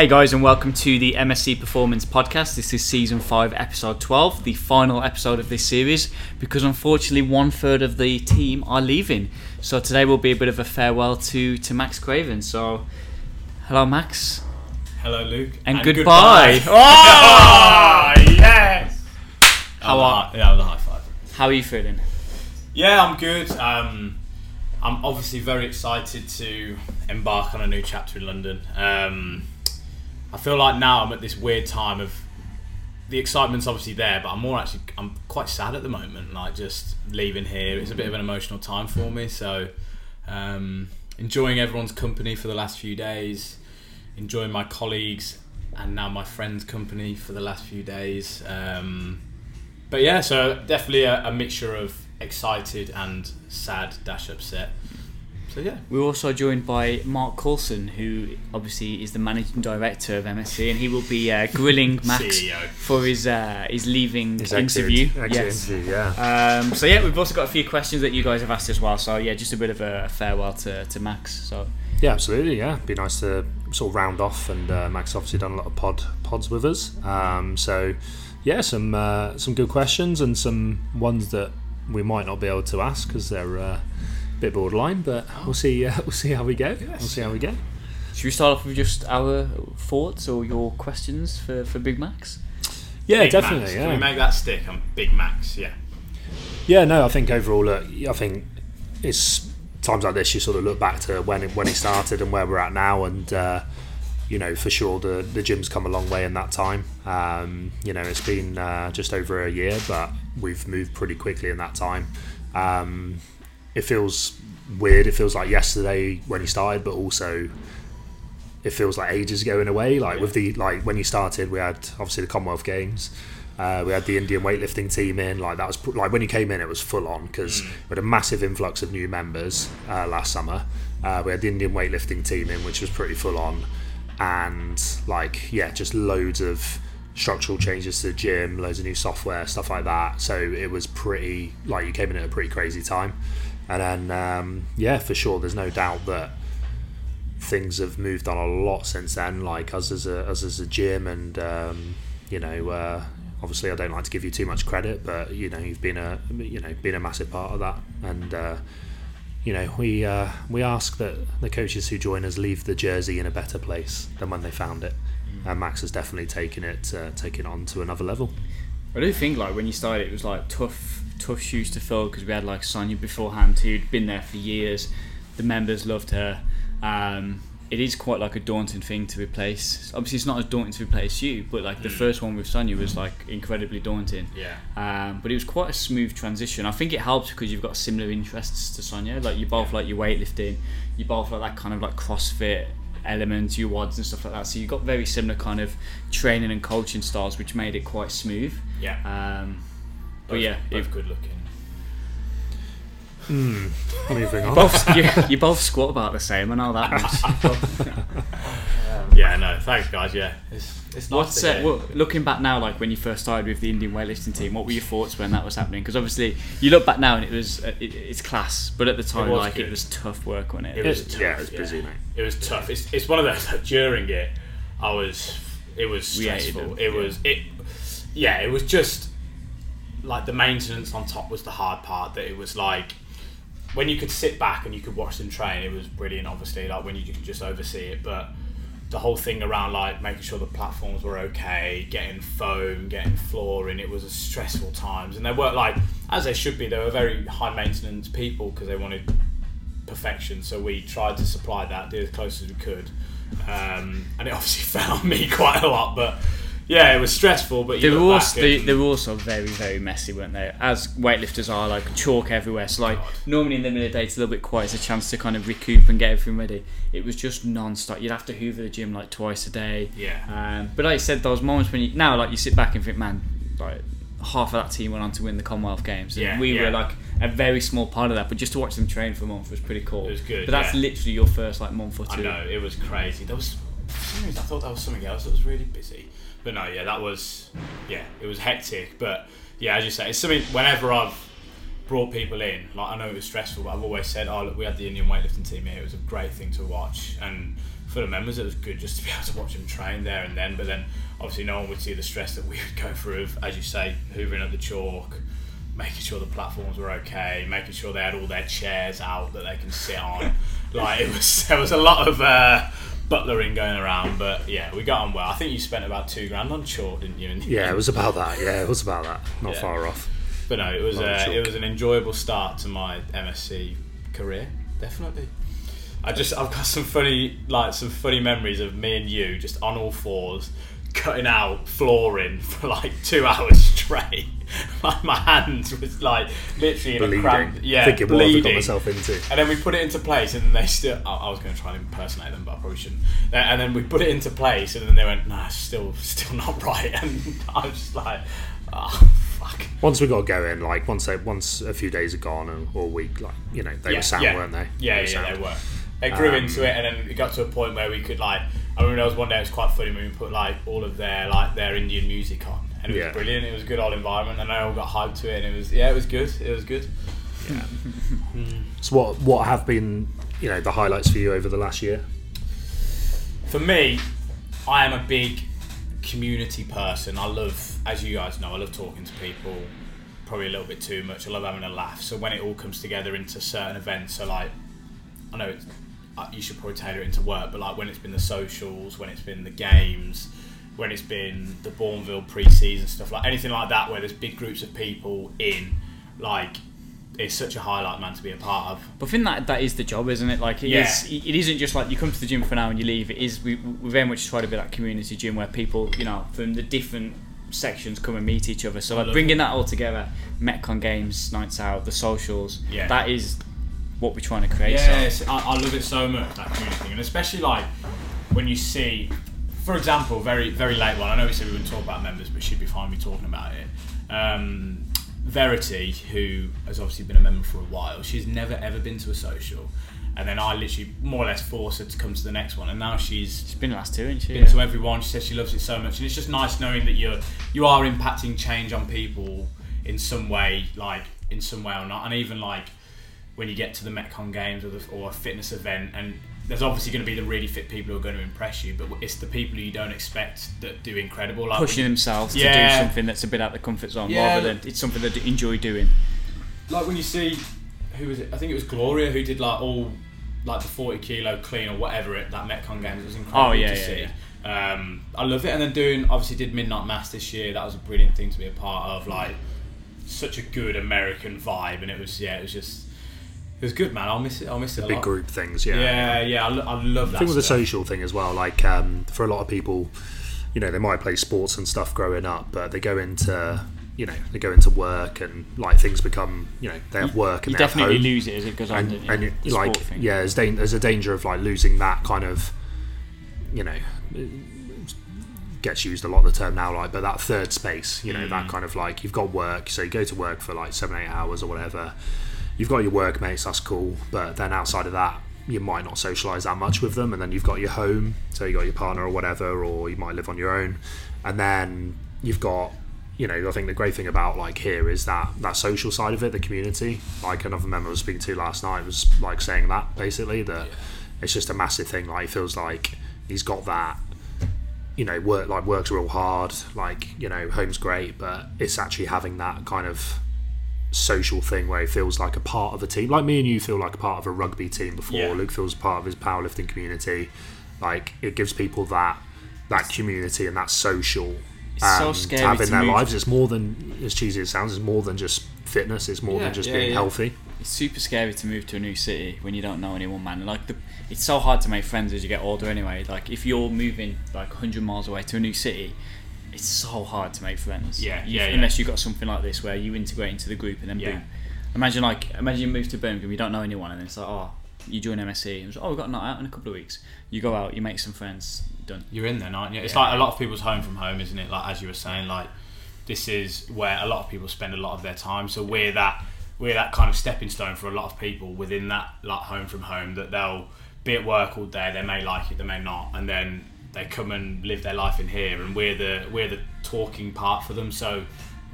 Hey guys, and welcome to the MSC Performance Podcast. This is season 5, episode 12, the final episode of this series, because unfortunately one third of the team are leaving. So today will be a bit of a farewell to, to Max Craven. So, hello, Max. Hello, Luke. And, goodbye. Oh, yes! How are- yeah, a high five. How are you feeling? Yeah, I'm good. Um, I'm obviously very excited to embark on a new chapter in London. Um, I feel like now I'm at this weird time of the excitement's obviously there, but I'm more actually I'm quite sad at the moment. Like just leaving here, it's a bit of an emotional time for me. So um, enjoying everyone's company for the last few days, enjoying my colleagues and now my friends' company for the last few days. Um, but yeah, so definitely a, a mixture of excited and sad dash upset. So yeah, We're also joined by Mark Coulson, who obviously is the managing director of MSC, and he will be uh, grilling Max CEO. for his uh, his leaving His interview. exit yes. interview, yeah. Um, so yeah, we've also got a few questions that you guys have asked as well. So yeah, just a bit of a farewell to, to Max. So yeah, absolutely. Yeah, be nice to sort of round off, and uh, Max obviously done a lot of pod pods with us. Um, so yeah, some uh, some good questions and some ones that we might not be able to ask because they're uh, a bit borderline, but we'll see. Uh, we'll see how we go. We'll see how we go. should we start off with just our thoughts or your questions for, for Big Max? Yeah, Big definitely. Max. Yeah. Can we make that stick? I'm Big Max. Yeah. Yeah, no, I think overall, look, I think it's times like this you sort of look back to when when he started and where we're at now, and uh, you know for sure the the gym's come a long way in that time. Um, you know, it's been uh, just over a year, but we've moved pretty quickly in that time. Um, it feels weird. It feels like yesterday when he started, but also it feels like ages ago in a way. Like with the like when you started, we had obviously the Commonwealth Games. Uh, we had the Indian weightlifting team in. Like that was like when you came in, it was full on because we had a massive influx of new members uh, last summer. Uh, we had the Indian weightlifting team in, which was pretty full on, and like yeah, just loads of structural changes to the gym, loads of new software, stuff like that. So it was pretty like you came in at a pretty crazy time, and then um, yeah, for sure, there's no doubt that things have moved on a lot since then. Like us as a us as a gym, and um, you know, uh, obviously I don't like to give you too much credit, but you know, you've been a you know been a massive part of that, and uh, you know, we uh, we ask that the coaches who join us leave the jersey in a better place than when they found it. And Max has definitely taken it uh, taken it on to another level. I do think like when you started, it was like tough, tough shoes to fill because we had like Sonia beforehand who'd been there for years. The members loved her. Um, it is quite like a daunting thing to replace. Obviously, it's not as daunting to replace you, but like the first one with Sonia was like incredibly daunting. Yeah. Um, but it was quite a smooth transition. I think it helps because you've got similar interests to Sonia. Like you both like your weightlifting, you both like that kind of like CrossFit elements, your WODs and stuff like that. So you got very similar kind of training and coaching styles, which made it quite smooth. Yeah. Um, but yeah, both it, good looking. Moving on. both you, you both squat about the same. and all that much. Yeah, no, thanks guys. Yeah, it's it's nice What's to uh, well, looking back now, like when you first started with the Indian weightlifting team? What were your thoughts when that was happening? Because obviously you look back now and it was uh, it, it's class, but at the time, was like it was tough work on it. It was It- tough, yeah, it was busy, mate. It was tough. It's, it's one of those like, during it. I was. It was stressful. them, It yeah. was it. Yeah, it was just like the maintenance on top was the hard part. That it was like when you could sit back and you could watch them train. It was brilliant. Obviously, like when you could just oversee it, but the whole thing around like making sure the platforms were okay, getting foam, getting flooring, it was a stressful times. And they weren't like as they should be. They were very high maintenance people because they wanted perfection. So we tried to supply that, did as close as we could, um, and it obviously on me quite a lot. But yeah, it was stressful. But They you were, also, they, they were also very, very messy, weren't they? As weightlifters are, like chalk everywhere. So, like, normally in the middle of the day, it's a little bit quiet. It's a chance to kind of recoup and get everything ready. It was just non stop. You'd have to hoover the gym like twice a day. Yeah. Um, but like I said, those moments when you now, like, you sit back and think, man, like, half of that team went on to win the Commonwealth Games. And Yeah, we yeah. were like a very small part of that. But just to watch them train for a month was pretty cool. It was good, But that's yeah. literally your first like month or two. I know it was crazy. There was for some reason I thought that was something else that was really busy. But no, yeah, that was yeah, it was hectic. But yeah, as you say, it's something. Whenever I've brought people in, like I know it was stressful, but I've always said, oh look, we had the Indian weightlifting team here. It was a great thing to watch, and for the members, it was good just to be able to watch them train there and then. But then, obviously, no one would see the stress that we would go through of, as you say, hoovering up the chalk, making sure the platforms were okay, making sure they had all their chairs out that they can sit on. like it was, there was a lot of uh, butlering going around. But yeah, we got on well. I think you spent about two grand on chalk, didn't you? Yeah, it was about that. Yeah, it was about that. Not Yeah. far off. But no, it was uh, it was an enjoyable start to my MSC career, definitely. I just I've got some funny like some funny memories of me and you just on all fours cutting out flooring for like two hours straight. like my hands was like literally in a Bleeding. cramp. Yeah, Thinking what have I got bleeding. myself into. And then we put it into place, and they still. I, I was going to try and impersonate them, but I probably shouldn't. And then we put it into place, and then they went, "Nah, still, still not right." And I was just like, "Oh, fuck." Once we got going, like once they, once a few days had gone and, or a week, like you know, they were sound, yeah. weren't they? Yeah, were yeah, sound. they were. They grew Um, into it, and then it got to a point where we could like. I remember there was one day it was quite funny when we put like all of their like their Indian music on, and it was Yeah. brilliant. It was a good old environment, and they all got hyped to it, and it was yeah, it was good. It was good. Yeah. so what what have been you know the highlights for you over the last year? For me, I am a big community person. I love, as you guys know, I love talking to people. Probably a little bit too much. I love having a laugh. So when it all comes together into certain events, so like, I know it's, uh, you should probably tailor it into work, but like when it's been the socials, when it's been the games, when it's been the Bournville pre-season stuff, like anything like that, where there's big groups of people in, like, it's such a highlight, man, to be a part of. But I think that that is the job, isn't it? Like it Yeah. is- It isn't just like you come to the gym for now and you leave. It is. We, we very much try to be that community gym where people, you know, from the different sections come and meet each other. So like bringing that all together, Metcon games, nights out, the socials. Yeah. That is what we're trying to create. Yes, So. I, I love it so much that community thing, and especially like when you see, for example, very very late one. I know we said we wouldn't talk about members, but she'd be fine me talking about it. Um, Verity, who has obviously been a member for a while, she's never ever been to a social, and then I literally more or less forced her to come to the next one, and now she's It's been the last two, isn't she? been to everyone. She says she loves it so much, and it's just nice knowing that you're you are impacting change on people in some way, like in some way or not. And even like when you get to the Metcon Games or, the, or a fitness event, and there's obviously going to be the really fit people who are going to impress you, but it's the people who you don't expect that do incredible. Like Pushing when, themselves to do something that's a bit out of the comfort zone, Yeah, rather than it's something they enjoy doing. like when you see who was it? I think it was Gloria who did like all like the 40 kilo clean or whatever at that Metcon Games. It was incredible Oh, yeah, to yeah, see. Um, I love it. And then doing obviously did Midnight Mass this year. That was a brilliant thing to be a part of. Like such a good American vibe, and it was yeah, it was just it was good, man. I'll miss it. I'll miss it a Big lot. group things, yeah. Yeah, yeah. I, lo- I love that. I think with the stuff. social thing as well, like um, for a lot of people, you know, they might play sports and stuff growing up, but they go into, you know, they go into work and like things become, you know, they have work and You they have definitely home. lose it as it goes on. and, don't you? and it, The like sport thing. yeah, there's, dan- there's a danger of like losing that kind of, you know, gets used a lot of the term now, like, but that third space, you know, Mm. that kind of like you've got work, so you go to work for like seven, eight hours or whatever. You've got your workmates, that's cool, but then outside of that, you might not socialise that much with them, and then you've got your home, so you got your partner or whatever, or you might live on your own, and then you've got you know, I think the great thing about like here is that that social side of it, the community. Like another member I was speaking to last night was like saying that basically that it's just a massive thing. Like he feels like he's got that. You know, work like works real hard. Like you know, home's great, but it's actually having that kind of social thing where he feels like a part of a team. Like me and you feel like a part of a rugby team before. Yeah. Luke feels part of his powerlifting community. Like it gives people that that community and that social It's so um, scary to have in their move- lives. It's more than as cheesy as it sounds. It's more than just fitness. It's more Yeah, than just yeah, being healthy. it's super scary to move to a new city when you don't know anyone, man. Like the, it's so hard to make friends as you get older. Anyway, like if you're moving like 100 miles away to a new city, it's so hard to make friends. Yeah, yeah, yeah. Unless you've got something like this where you integrate into the group and then Yeah. boom. Imagine like imagine you move to Birmingham, you don't know anyone, and then it's like oh. You join MSC, and it's like, oh, we've got a night out in a couple of weeks. You go out, you make some friends, done. You're in there, aren't you? It's Yeah. like a lot of people's home from home, isn't it? Like as you were saying, like this is where a lot of people spend a lot of their time. So we're that we're that kind of stepping stone for a lot of people within that like home from home that they'll be at work all day. They may like it, they may not, and then they come and live their life in here, and we're the we're the talking part for them. So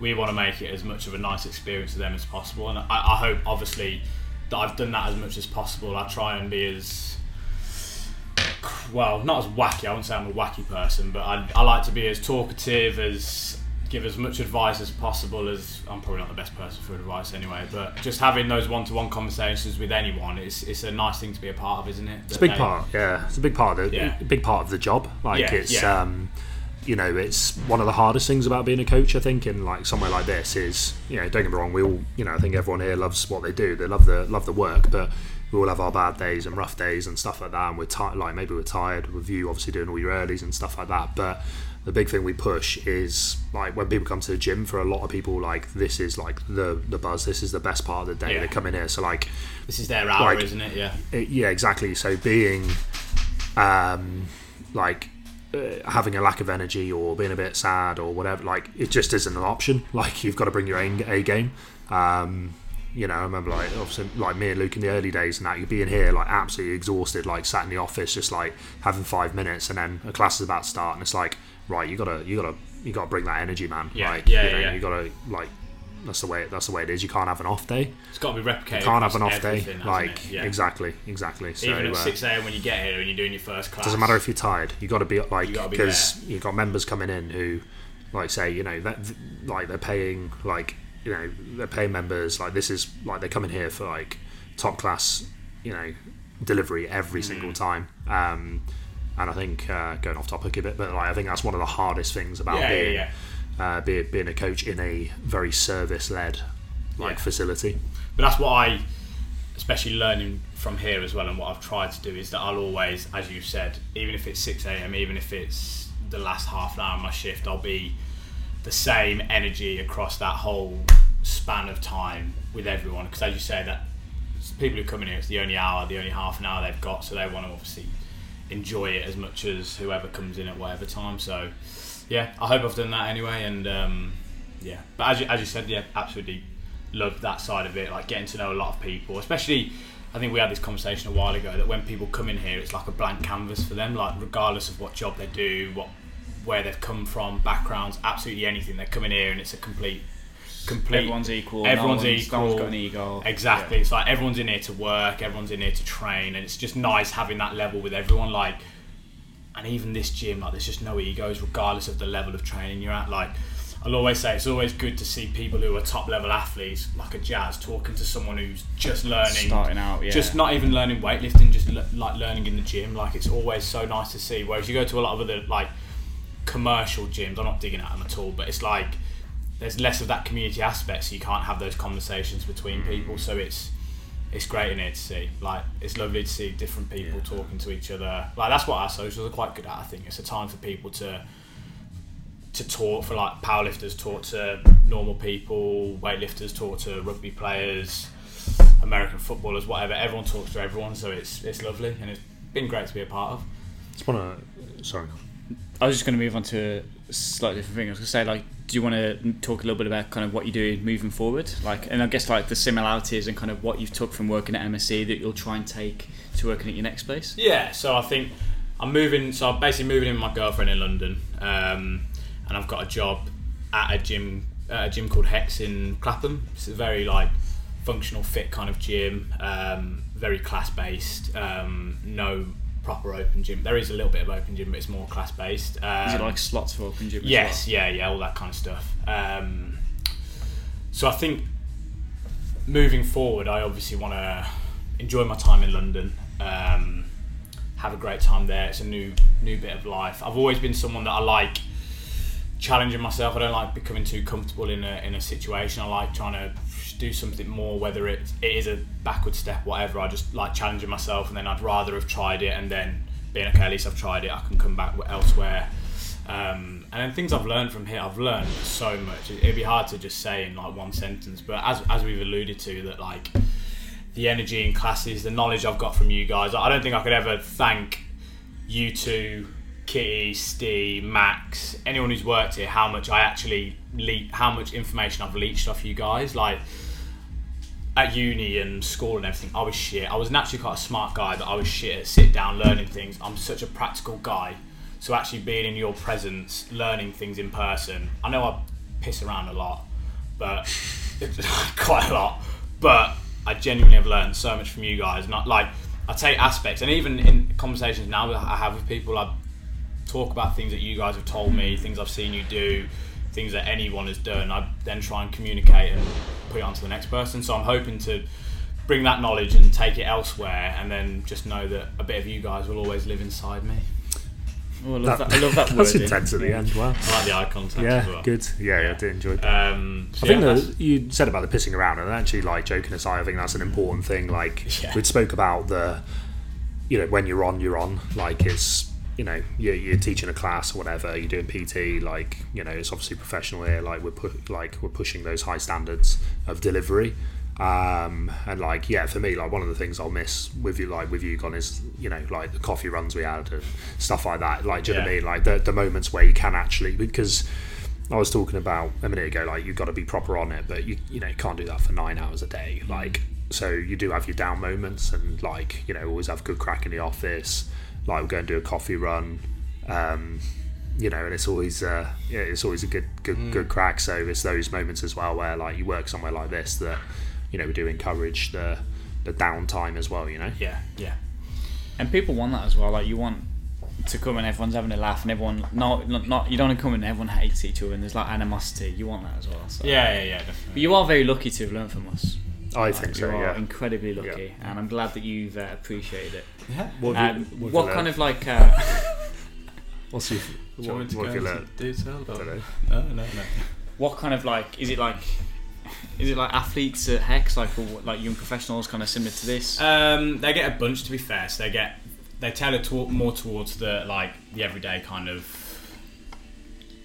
we want to make it as much of a nice experience for them as possible, and I, I hope obviously that I've done that as much as possible. I try and be as well, not as wacky. I wouldn't say I'm a wacky person, but I, I like to be as talkative as give as much advice as possible. As I'm probably not the best person for advice anyway, but just having those one-to-one conversations with anyone, it's it's a nice thing to be a part of, isn't it? It's a big part, yeah. It's a big part of the Yeah. big part of the job. Like Yeah, it's yeah. um you know, it's one of the hardest things about being a coach, I think, in like somewhere like this is, you know, don't get me wrong, we all you know, I think everyone here loves what they do. They love the love the work, but we all have our bad days and rough days and stuff like that and we're tired like maybe we're tired with you obviously doing all your earlies and stuff like that. But the big thing we push is like when people come to the gym for a lot of people like this is like the the buzz this is the best part of the day Yeah. they come in here so like This is their hour, Like- isn't it? Yeah. it- yeah, exactly. So being, um, like uh, having a lack of energy or being a bit sad or whatever, like it just isn't an option. Like you've got to bring your A, a game. Um, you know, I remember like obviously like me and Luke in the early days and that you'd be in here like absolutely exhausted, like sat in the office just like having five minutes, and then a class is about to start, and it's like right, you gotta you gotta you gotta bring that energy, man. Yeah, like, yeah, you know, yeah. You gotta like. That's the way. That's the way it is. You can't have an off day. It's got to be replicated. You can't have an off day. Like yeah. exactly, exactly. So Even at uh, six a.m. when you get here and you're doing your first class. doesn't matter if you're tired. You got to be like You because you've got members coming in who, like, say you know that like they're paying like you know they're paying members like this is like they're coming here for like top class you know delivery every Mm. single time. Um, and I think uh, going off topic a bit, but like I think that's one of the hardest things about Yeah, yeah, being yeah. Uh, being being a coach in a very service led like Yeah. facility. But that's what I, especially learning from here as well, and what I've tried to do is that I'll always, as you've said, even if it's 6 a.m., even if it's the last half an hour of my shift, I'll be the same energy across that whole span of time with everyone. Because as you say, that people who come in here, it's the only hour, the only half an hour they've got, so they want to obviously enjoy it as much as whoever comes in at whatever time. So, yeah, I hope I've done that anyway, and um, yeah. But as you, as you said, yeah, absolutely love that side of it, like getting to know a lot of people, especially. I think we had this conversation a while ago that when people come in here, it's like a blank canvas for them. Like regardless of what job they do, what where they've come from, backgrounds, absolutely anything, they're coming here and it's a complete, complete. Everyone's equal. Everyone's no one's, equal. No one's got an ego. Exactly. It's like everyone's in here to work, everyone's in here to train, and it's just nice having that level with everyone. Like, and even this gym, like, there's just no egos, regardless of the level of training you're at. Like, I'll always say it's always good to see people who are top level athletes, like a Jazz, talking to someone who's just learning, Starting out, yeah. just not even learning weightlifting, just le- like learning in the gym. Like, it's always so nice to see. Whereas you go to a lot of other like commercial gyms, I'm not digging at them at all, but it's like there's less of that community aspect, so you can't have those conversations between mm. people. So it's it's great in here to see. Like it's lovely to see different people talking to each other. Like that's what our socials are quite good at. I think it's a time for people to to talk for like powerlifters talk to normal people, weightlifters talk to rugby players, American footballers, whatever. Everyone talks to everyone, so it's it's lovely and it's been great to be a part of. Just want to sorry. I was just going to move on to a slightly different thing. I was to say, like, do you want to talk a little bit about kind of what you do moving forward? Like, and I guess like the similarities and kind of what you've took from working at MSC that you'll try and take to working at your next place. Yeah, so I think I'm moving. So I'm basically moving in with my girlfriend in London, um, and I've got a job at a gym, at a gym called Hex in Clapham. It's a very like functional fit kind of gym, um, very class based. Um, no proper open gym. There is a little bit of open gym, but it's more class based. Um, Is it like slots for open gym? as Yes, well? yeah, yeah, all that kind of stuff. Um, so I think moving forward, I obviously want to enjoy my time in London, um, have a great time there. It's a new new bit of life. I've always been someone that I like challenging myself. I don't like becoming too comfortable in a in a situation. I like trying to do something more, whether it, it is a backward step, whatever. I just like challenging myself, and then I'd rather have tried it and then being okay. At least I've tried it. I can come back elsewhere. Um, and then things I've learned from here, I've learned so much. It- It'd be hard to just say in like one sentence, but as as we've alluded to, that like the energy in classes, the knowledge I've got from you guys, I don't think I could ever thank you two, Kitty, Steve, Max, anyone who's worked here, how much I actually le- how much information I've leached off you guys. Like at uni and school and everything, I was shit. I was naturally quite a smart guy, but I was shit at sit down learning things. I'm such a practical guy. So actually being in your presence, learning things in person, I know I piss around a lot, but quite a lot. But I genuinely have learned so much from you guys. Not like I take aspects, and even in conversations now that I have with people, I talk about things that you guys have told me, things I've seen you do, things that anyone has done. I then try and communicate and put it onto the next person. So I'm hoping to bring that knowledge and take it elsewhere, and then just know that a bit of you guys will always live inside me. Oh, I love that. I love that That's wording. intense at the end. Wow. I like the eye contact as Yeah, well. good. Yeah, yeah, I did enjoy that. Um, so I think yeah, that you said about the pissing around, and actually, like joking aside, I think that's an important thing. Like Yeah. we spoke about the, you know, when you're on, you're on. Like it's, you know, you're, you're teaching a class or whatever, you're doing PT. Like you know, it's obviously professional here. Like we're pu- like we're pushing those high standards of delivery. Um, and like yeah, for me, like one of the things I'll miss with you, like with you, gone is you know like the coffee runs we had and stuff like that. Like do you know what I mean? Like the the moments where you can actually because. I was talking about a minute ago, like you've got to be proper on it, but you you know you can't do that for nine hours a day. Like so, you do have your down moments, and like you know always have good crack in the office. Like we'll go and do a coffee run, um, you know, and it's always uh, yeah, it's always a good good good crack. So it's those moments as well where like you work somewhere like this that you know we do encourage the the downtime as well. You know, yeah, yeah. And people want that as well. Like you want to come and everyone's having a laugh and everyone not not, not you don't want to come and everyone hates each other and there's like animosity. You want that as well. So. Yeah, yeah, yeah, But you are very lucky to have learned from us. I Like, think you so. are Yeah. incredibly lucky, and I'm glad that you've uh, appreciated it. Yeah. What have Um, you- what what learned? kind of like? Uh, What's your, what, what have you learned? detail? Don't know. No, no, no. what kind of like? Is it like? Is it like athletes at Hex, like or what- like young professionals, kind of similar to this? Um, they get a bunch to be fair. So they get they tailor to, more towards the like the everyday kind of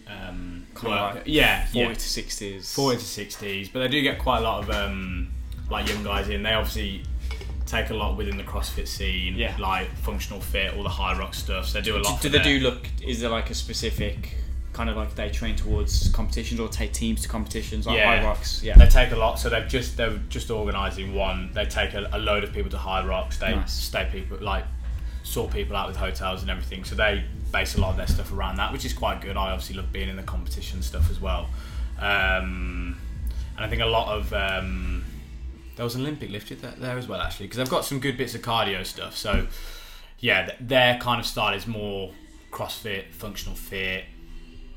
um, Kind of like yeah, Forty yeah, to sixties. forty to sixties. But they do get quite a lot of um, like young guys in. They obviously take a lot within the CrossFit scene. Yeah. like functional fit, all the HYROX stuff. So they do a lot. Do, do they do look? Is there like a specific kind of like they train towards competitions or take teams to competitions like Yeah. HYROX? Yeah. They take a lot, so they've just they're just organising one. They take a, a load of people to HYROX. They Nice. stay people like sort people out with hotels and everything. So they base a lot of their stuff around that, which is quite good. I obviously love being in the competition stuff as well. Um, and I think a lot of um, there was an Olympic lifted there, as well actually because they've got some good bits of cardio stuff. So yeah, their kind of style is more CrossFit, functional fit,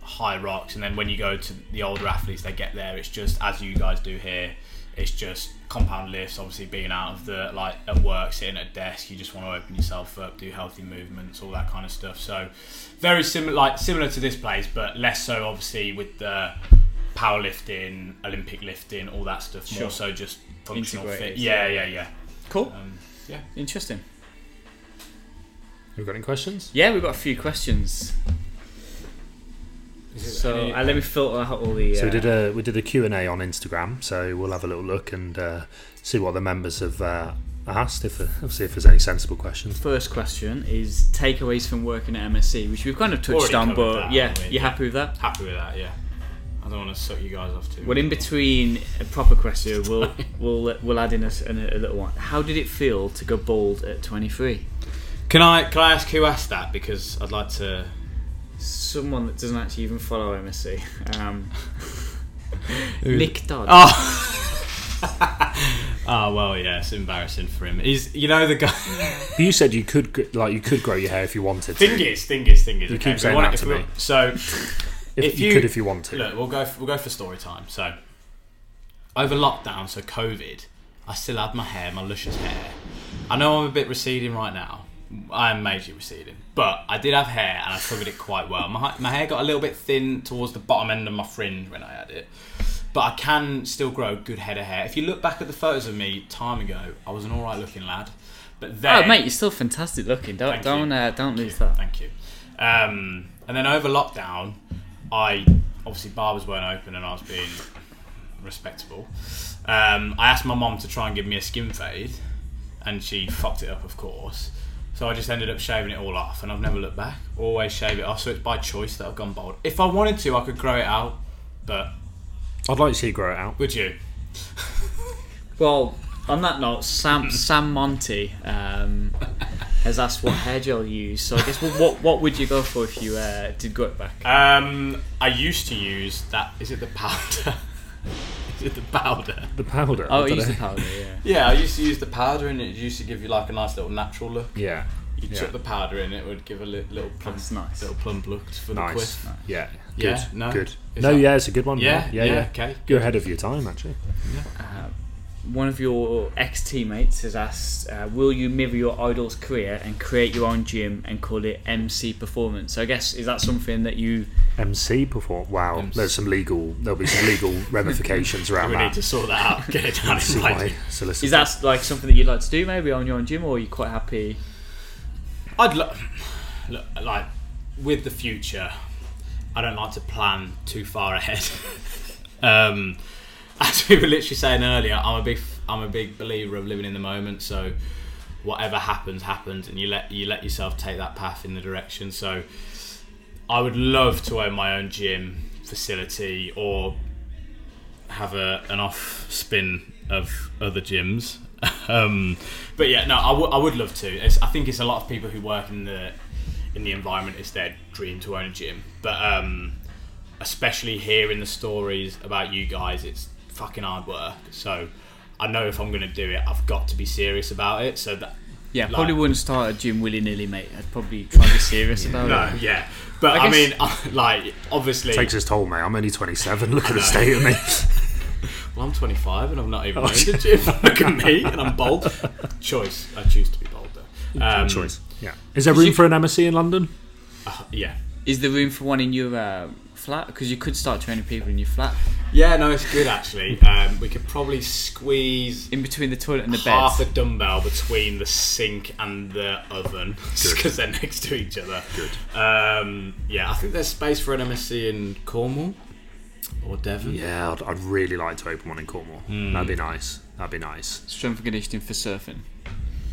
HYROX, and then when you go to the older athletes, they get there. It's just as you guys do here. It's just compound lifts. Obviously, being out of the like at work, sitting at a desk, you just want to open yourself up, do healthy movements, all that kind of stuff. So, very similar, like similar to this place, but less so. Obviously, with the powerlifting, Olympic lifting, all that stuff. Sure. More so, just functional fit. Yeah, yeah. yeah, yeah. Cool. Um, yeah. Interesting. We've got any questions? Yeah, we've got a few questions. So any- uh, let me filter out all the. Uh, So we did a we did a Q and A on Instagram. So we'll have a little look and uh, see what the members have uh, asked. If uh, see if there's any sensible questions. First question is takeaways from working at MSC, which we've kind of touched Already on, but that, yeah, haven't we? you Yeah. happy with that? Happy with that. Yeah. I don't want to suck you guys off too. Well, in between a proper question, we'll we'll we'll add in a little one. How did it feel to go bald at 23? Can I can I ask who asked that because I'd like to. Someone that doesn't actually even follow MSC. Um, Nick Dodd. Oh. oh well, yeah, it's embarrassing for him. He's you know the guy. You said you could like you could grow your hair if you wanted to. thing is, thing is, thing is. You okay, keep saying want that to me. So if, if you, you- could if you want to. look, we'll go. For, we'll go for story time. So over lockdown, so COVID, I still had my hair, my luscious hair. I know I'm a bit receding right now. I am majorly receding, but I did have hair and I covered it quite well. My, my hair got a little bit thin towards the bottom end of my fringe when I had it, but I can still grow a good head of hair. If you look back at the photos of me time ago, I was an all right looking lad. But then, Oh, mate, you're still fantastic looking. Don't don't uh, don't Thank lose you, that. Thank you. Um, and then over lockdown, I obviously barbers weren't open and I was being respectable. Um, I asked my mom to try and give me a skin fade, and she fucked it up, of course. So I just ended up shaving it all off, and I've never looked back. Always shave it off, so it's by choice that I've gone bald. If I wanted to, I could grow it out, but I'd like to see you grow it out. would you? Well, on that note, Sam Sam Monty um, has asked what hair gel you use. So I guess what what, what would you go for if you uh, did go it back? Um, I used to use that. Is it the powder? is it the powder. The powder. Oh, I I don't use the powder. Yeah. Yeah, I used to use the powder, and it used to give you like a nice little natural look. Yeah. You Yeah. chuck the powder in, it would give a li- little plump, That's nice. little plump look for the quiff. Nice. Yeah. Good. Yeah, no. Good. Is no, that- yeah, it's a good one. Yeah, yeah, yeah, yeah. okay. You're ahead of your time, actually. Uh, one of your ex teammates has asked, uh, "Will you mirror your idol's career and create your own gym and call it MC Performance?" So I guess is that something that you MC perform. Wow, MC. there's some legal. There'll be some legal ramifications around that. We need to sort that out. Get it down See in why writing. is solicitors- that like something that you'd like to do? Maybe on your own gym, or are you quite happy? I'd lo- look like with the future. I don't like to plan too far ahead. um, as we were literally saying earlier, I'm a big I'm a big believer of living in the moment. So whatever happens, happens, and you let you let yourself take that path in the direction. So I would love to own my own gym facility or have a an off spin of other gyms. um, but yeah, no, I would- I would love to. It's, I think it's a lot of people who work in the in the environment. It's their dream to own a gym, but um, especially hearing the stories about you guys, it's fucking hard work. So I know if I'm going to do it, I've got to be serious about it. So that Yeah, Like- probably wouldn't start a gym willy nilly, mate. I'd probably try to be serious about no, it. yeah, but I I, mean, like obviously, it takes its toll, mate. I'm only 27. Look at the state of me. Well, I'm 25 and I've not even Oh, owned a gym. Look at me, and I'm bold. Choice. I choose to be bold though. Um, Choice. Yeah. Is there room you- for an MSC in London? uh, yeah. Is there room for one in your uh, flat? Because you could start training people in your flat, Yeah, no, it's good actually. Um, we could probably squeeze in between the toilet and the bed. half bed. a dumbbell between the sink and the oven because they're next to each other. Good. Um, yeah, I think there's space for an MSC in Cornwall or Devon. Yeah, I'd, I'd really like to open one in Cornwall. Hmm. That'd be nice. That'd be nice. Strength and conditioning for surfing.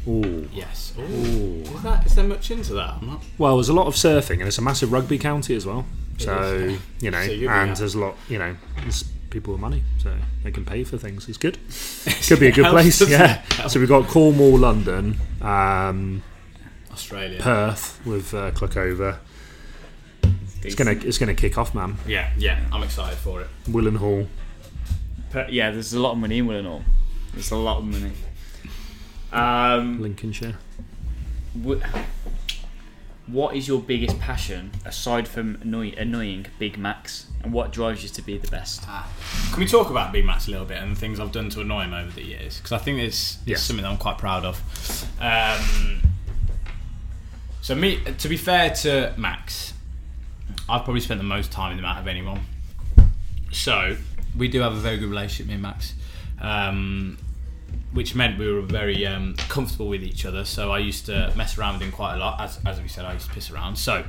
Ooh. Yes. Ooh. Is, that, is there much into that? I'm not. Well, there's a lot of surfing, and it's a massive rugby county as well. So you know, So and there's a lot. You know, there's people with money, so they can pay for things. It's good. Could be a good place. Yeah. So we've got Cornwall, London, um, Australia. Perth with uh, Cluckover. It's gonna it's gonna kick off, man. yeah, yeah, I'm excited for it. Willenhall. But yeah, there's a lot of money in Willenhall. There's a lot of money. Um, Lincolnshire. wh- what is your biggest passion aside from annoy- annoying Big Macs, and what drives you to be the best? Can we talk about Big Macs a little bit and the things I've done to annoy him over the years? Because I think it's, it's Yes. something that I'm quite proud of. Um, so, me, to be fair to Max, I've probably spent the most time in the mat of anyone. So, we do have a very good relationship, me and Max, um, which meant we were very um, comfortable with each other. So, I used to mess around with him quite a lot. As, as we said, I used to piss around. So,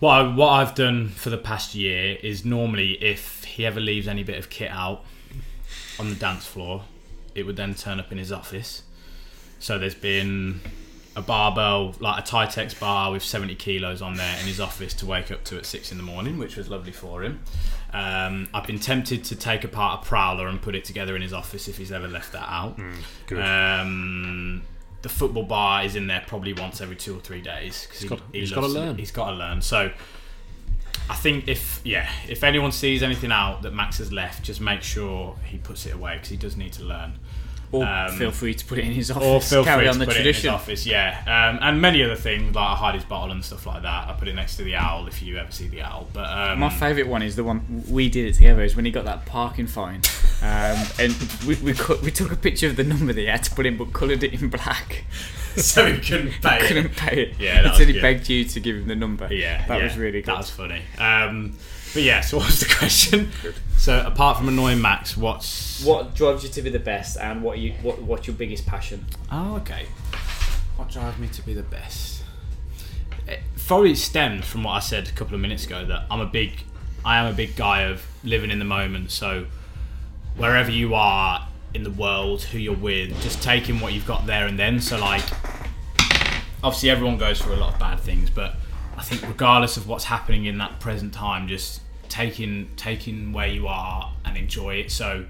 what, I, what I've done for the past year is normally if he ever leaves any bit of kit out on the dance floor, it would then turn up in his office. So there's been a barbell, like a Titex bar with 70 kilos on there in his office to wake up to at six in the morning, which was lovely for him. Um, I've been tempted to take apart a prowler and put it together in his office if he's ever left that out. Good. Um, the football bar is in there probably once every two or three days because he, got- he he's gotta to- learn. He's got to learn. So I think if yeah, if anyone sees anything out that Max has left, just make sure he puts it away because he does need to learn. Or Um, feel free to put it in his office. Or feel Carry free on to the put it in his tradition. office, yeah, um, and many other things like I hide his bottle and stuff like that. I put it next to the owl if you ever see the owl. But um, My favourite one is the one we did it together. Is when he got that parking fine, um, and we we, cut, we took a picture of the number that he had to put in, but coloured it in black. so he couldn't pay. it. Couldn't pay it. Yeah, that until he good. begged you to give him the number. Yeah, that yeah, was really good. That was funny. Um, but yeah, so what was the question? So apart from annoying Max, what's What drives you to be the best, and what you what what's your biggest passion? Oh, okay. What drives me to be the best? Eh, it probably stems from what I said a couple of minutes ago that I'm a big, I am a big guy of living in the moment. So wherever you are in the world, who you're with, just taking what you've got there and then. So like, obviously everyone goes through a lot of bad things, but I think regardless of what's happening in that present time, just taking taking where you are and enjoy it. So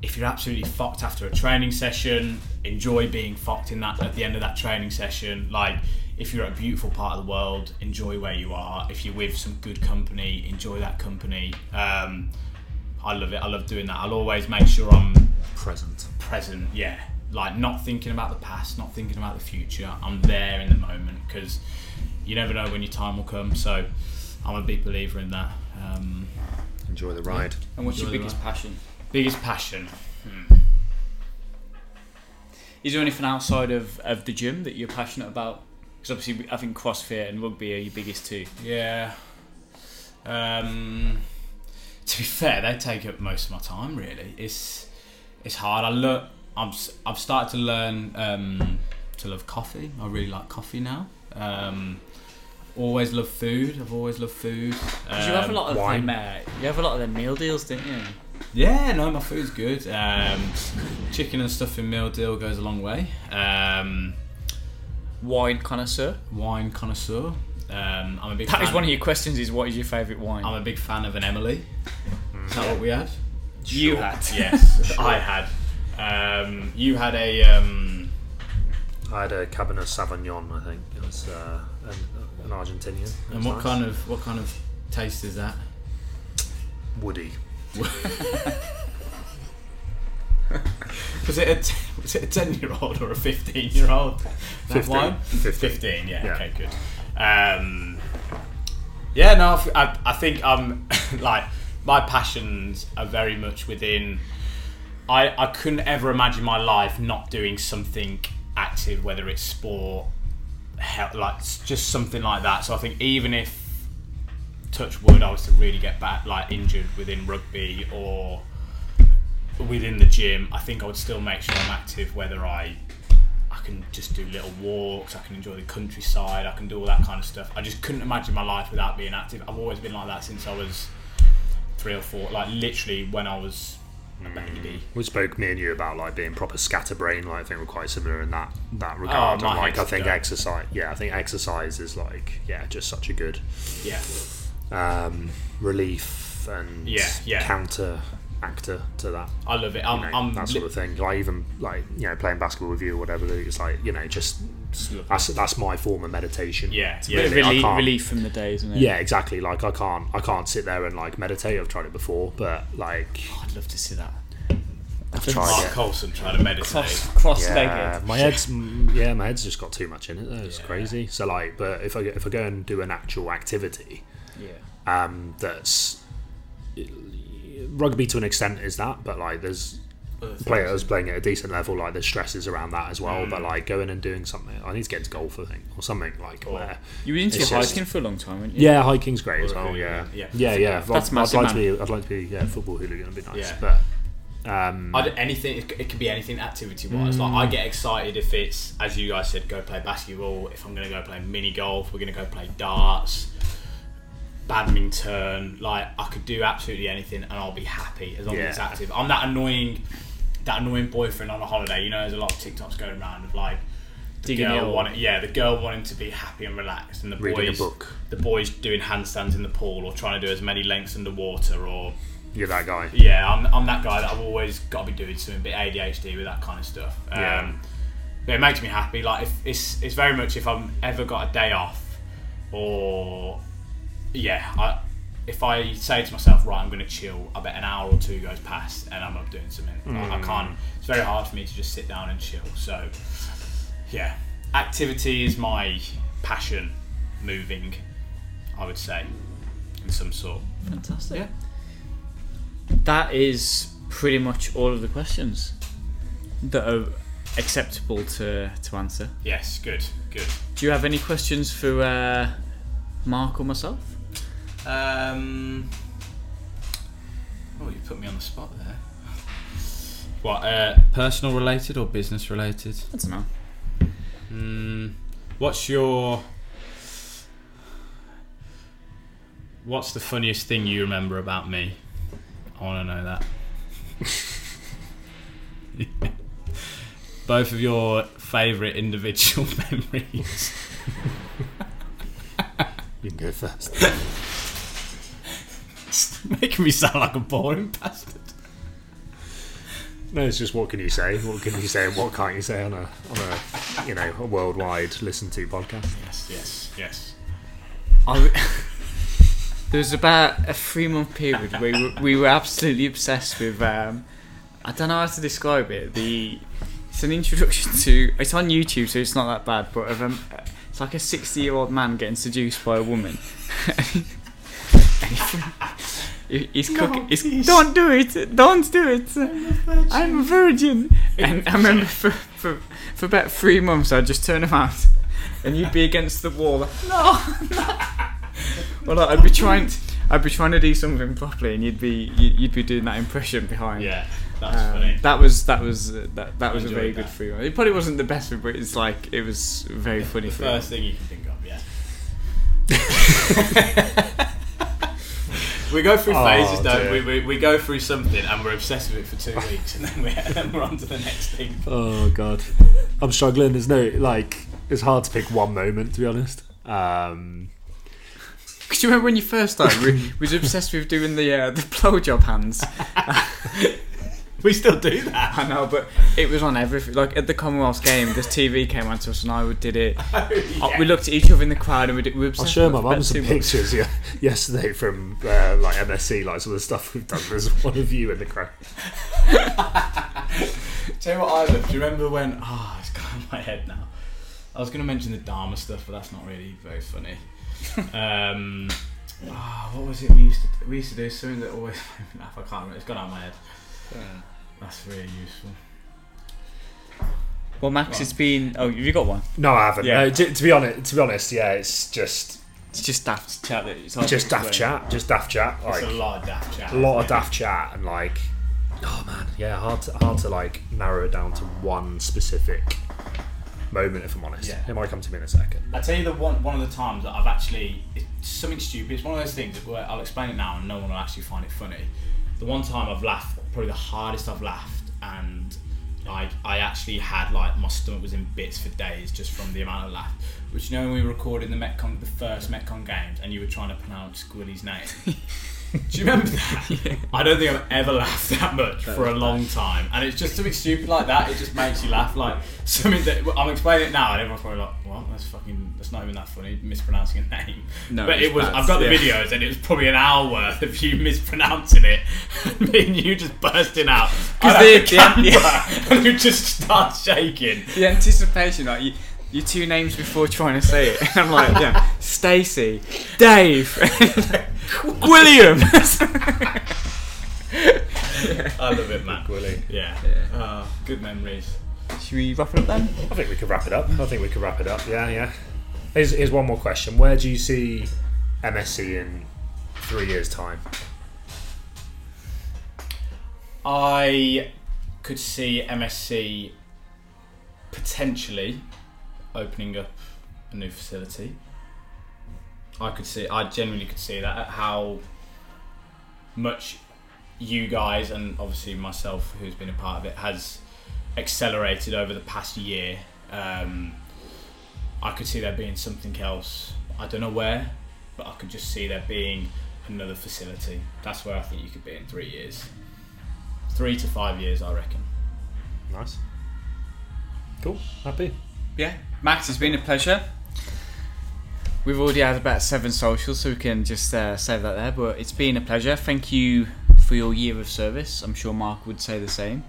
if you're absolutely fucked after a training session, enjoy being fucked in that at the end of that training session. Like if you're at a beautiful part of the world, enjoy where you are. If you're with some good company, enjoy that company. Um, I love it. I love doing that. I'll always make sure I'm Present. present. Yeah, like not thinking about the past, not thinking about the future. I'm there in the moment because you never know when your time will come. So I'm a big believer in that. Um, Enjoy the ride. And what's your Enjoy the biggest passion? biggest passion. Hmm. Is there anything outside of, of the gym that you're passionate about? Because obviously, I think CrossFit and rugby are your biggest two. Yeah. Um, to be fair, they take up most of my time. Really, it's it's hard. I look. I'm. s- I've started to learn um, to love coffee. I really like coffee now. Um, always love food. I've always loved food. 'Cause you have a Um, lot of wine. them. Uh, you have a lot of them meal deals, don't you? Yeah, no, my food's good. Um, chicken and stuff in meal deal goes a long way. Um, Wine connoisseur. wine connoisseur. Um, I'm a big. That fan. is one of your questions. Is what is your favourite wine? I'm a big fan of an Emily. Is that what we had? you had. Yes, I had. Um, you had a. Um, I had a Cabernet Sauvignon. I think it was uh, an, an Argentinian. It and was what nice. kind of what kind of taste is that? woody? Was it a t- was it a ten year old or a fifteen year old? 15. 15. Fifteen. Yeah, Yeah. Okay. Good. Um, yeah. No. I think I'm like my passions are very much within. I I couldn't ever imagine my life not doing something active, whether it's sport, he- like just something like that. So I think even if touch wood, I was to really get back like injured within rugby or within the gym, I think I would still make sure I'm active. Whether I I can just do little walks, I can enjoy the countryside, I can do all that kind of stuff. I just couldn't imagine my life without being active. I've always been like that since I was three or four, like literally when I was baby. We spoke me and you about like being proper scatterbrain. Like I think we're quite similar in that that regard. Oh, and like I think going. exercise. Yeah, I think exercise is like yeah, just such a good Yeah, um, relief and Yeah, yeah. counter actor to that. I love it. I'm, know, I'm that sort of thing. Like even like you know playing basketball with you or whatever. It's like you know just that's that's my form of meditation. Yeah, It's yeah. Really- relief, relief from the days, isn't it? Yeah, exactly. Like I can't I can't sit there and like meditate. I've tried it before, but like I'd love to see that. I've tried Mark it. Colson trying to meditate. Cross, cross-legged. Yeah, my head's mm, yeah, my head's just got too much in it. though. It's Yeah. crazy. So like, but if I if I go and do an actual activity, Yeah. um, that's rugby to an extent is that, but like there's Other things. Players playing at a decent level. Like there's stresses around that as well. Mm. But like going and doing something, I need to get into golf, I think, or something like Or- where. You were into hiking just- for a long time, weren't you? Yeah, hiking's great as well. Yeah, yeah. yeah, yeah. I'd- That's I'd, massive, like to be. I'd like to be. Yeah, football hooligan would be nice. Yeah. But um, I anything it, could be anything activity wise. Like I get excited if it's as you guys said, go play basketball. If I'm going to go play mini golf, we're going to go play darts, badminton. Like I could do absolutely anything, and I'll be happy as long as it's active. I'm that annoying, that annoying boyfriend on a holiday. You know, there's a lot of TikToks going around of like. The Digging girl wanting, yeah, the girl wanting to be happy and relaxed, and the reading boys, a book. the boys doing handstands in the pool or trying to do as many lengths underwater, or You're that guy. yeah, I'm, I'm that guy that I've always got to be doing something a bit ADHD with that kind of stuff. Um, Yeah. But it makes me happy. Like if it's it's very much if I'm ever got a day off, or yeah, I if I say to myself, right, I'm going to chill. I bet an hour or two goes past and I'm up doing something. Like, I can't. It's very hard for me to just sit down and chill. So yeah, activity is my passion. Moving, I would say, in some sort. Fantastic. Yeah. That is pretty much all of the questions that are acceptable to, to answer. Yes, good, good. Do you have any questions for uh, Mark or myself? Um, oh, you put me on the spot there. What, uh, personal related or business related? I don't know. Mm, what's your. What's the funniest thing you remember about me? I want to know that. Both of your favourite individual memories. You can go first. Making me sound like a boring bastard. No, it's just what can you say? What can you say and what can't you say on a on a you know a worldwide listened to podcast? Yes, yes, yes. I, there was about a three month period where we were, we were absolutely obsessed with. Um, I don't know how to describe it. The it's an introduction to. It's on YouTube, so it's not that bad. But of, um, it's like a sixty-year-old man getting seduced by a woman. He- He's cooking. He's, don't do it! Don't do it! I'm a virgin. And I remember for, for for about three months, I'd just turn around, and you'd be against the wall. Like, no, no. Well, like, I'd be trying. To, I'd be trying to do something properly, and you'd be you- you'd be doing that impression behind. Yeah, that's Um, funny. That was that was uh, that that was a enjoyed very good that. free one. It probably wasn't the best one, but it's like it was very funny. the free first thing you can think of, yeah. we go through Oh, phases, don't dear. we? we? We go through something and we're obsessed with it for two weeks, and then we're, then we're on to the next thing. Oh god, I'm struggling. There's no like. It's hard to pick one moment to be honest. Um, Because you remember when you first started, we, we was obsessed with doing the uh, the blowjob hands. We still do that. I know, but it was on everything. Like at the Commonwealth game, this TV came on to us, and I did it. Uh, We looked at each other in the crowd, and we, did, we I'll show my mum some pictures yeah, yesterday from uh, like MSC, like some of the stuff we've done. There's one of you in the crowd. Tell you what I love. Do you remember when? Ah, it's gone in my head now. I was going to mention the Dharma stuff, but that's not really very funny. um, ah, what was it we used to we used to do? Something that always made me laugh. I can't remember. It's gone out of my head. That's really useful. Well, Max, Right. it's been. Oh, have you got one? No, I haven't. Yeah. No, to, to be honest, to be honest, yeah, it's just It's just daft chat. That it's hard just daft explain. chat, just daft chat, It's like a lot of daft chat. a lot of daft chat, and like, oh man, yeah, hard to hard to like narrow it down to one specific moment. If I'm honest, Yeah. it might come to me in a second. I tell you the one one of the times that I've actually it's something stupid. It's one of those things where I'll explain it now and no one will actually find it funny. The one time I've laughed, probably the hardest I've laughed, and like I actually had like my stomach was in bits for days just from the amount of laugh. Which you know when we recording the Metcon, the first Metcon games, and you were trying to pronounce Squilly's name. Do you remember that? I don't think I've ever laughed that much for a long time, and it's just something stupid like that. It just makes you laugh, like something that I'm explaining it now, and everyone's probably like, "What? That's fucking. That's not even that funny. Mispronouncing a name." No, but it was. bad, I've got the yeah. videos, and it was probably an hour worth of you mispronouncing it, and me and you just bursting out 'Cause I'd have the- the the- camera, and you just start shaking. The anticipation, like you, your two names before trying to say it, and I'm like, yeah, Stacy, Dave, William. I love it, man. Willie. Yeah. Yeah. Uh, good memories. Should we wrap it up then? I think we could wrap it up. I think we could wrap it up. Yeah, yeah. Here's, here's one more question. Where do you see MSC in three years' time? I could see MSC potentially opening up a new facility. I could see, I genuinely could see that. How much you guys and obviously myself, who's been a part of it, has accelerated over the past year. Um, I could see there being something else. I don't know where, but I could just see there being another facility. That's where I think you could be in three years. Three to five years, I reckon. Nice. Cool. Happy. Yeah, Max, it's been a pleasure. We've already had about seven socials, so we can just uh, save that there. But it's been a pleasure. Thank you for your year of service. I'm sure Mark would say the same.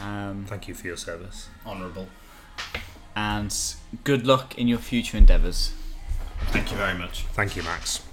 Um, Thank you for your service. Honourable. and good luck in your future endeavours. Thank you very much. Thank you, Max.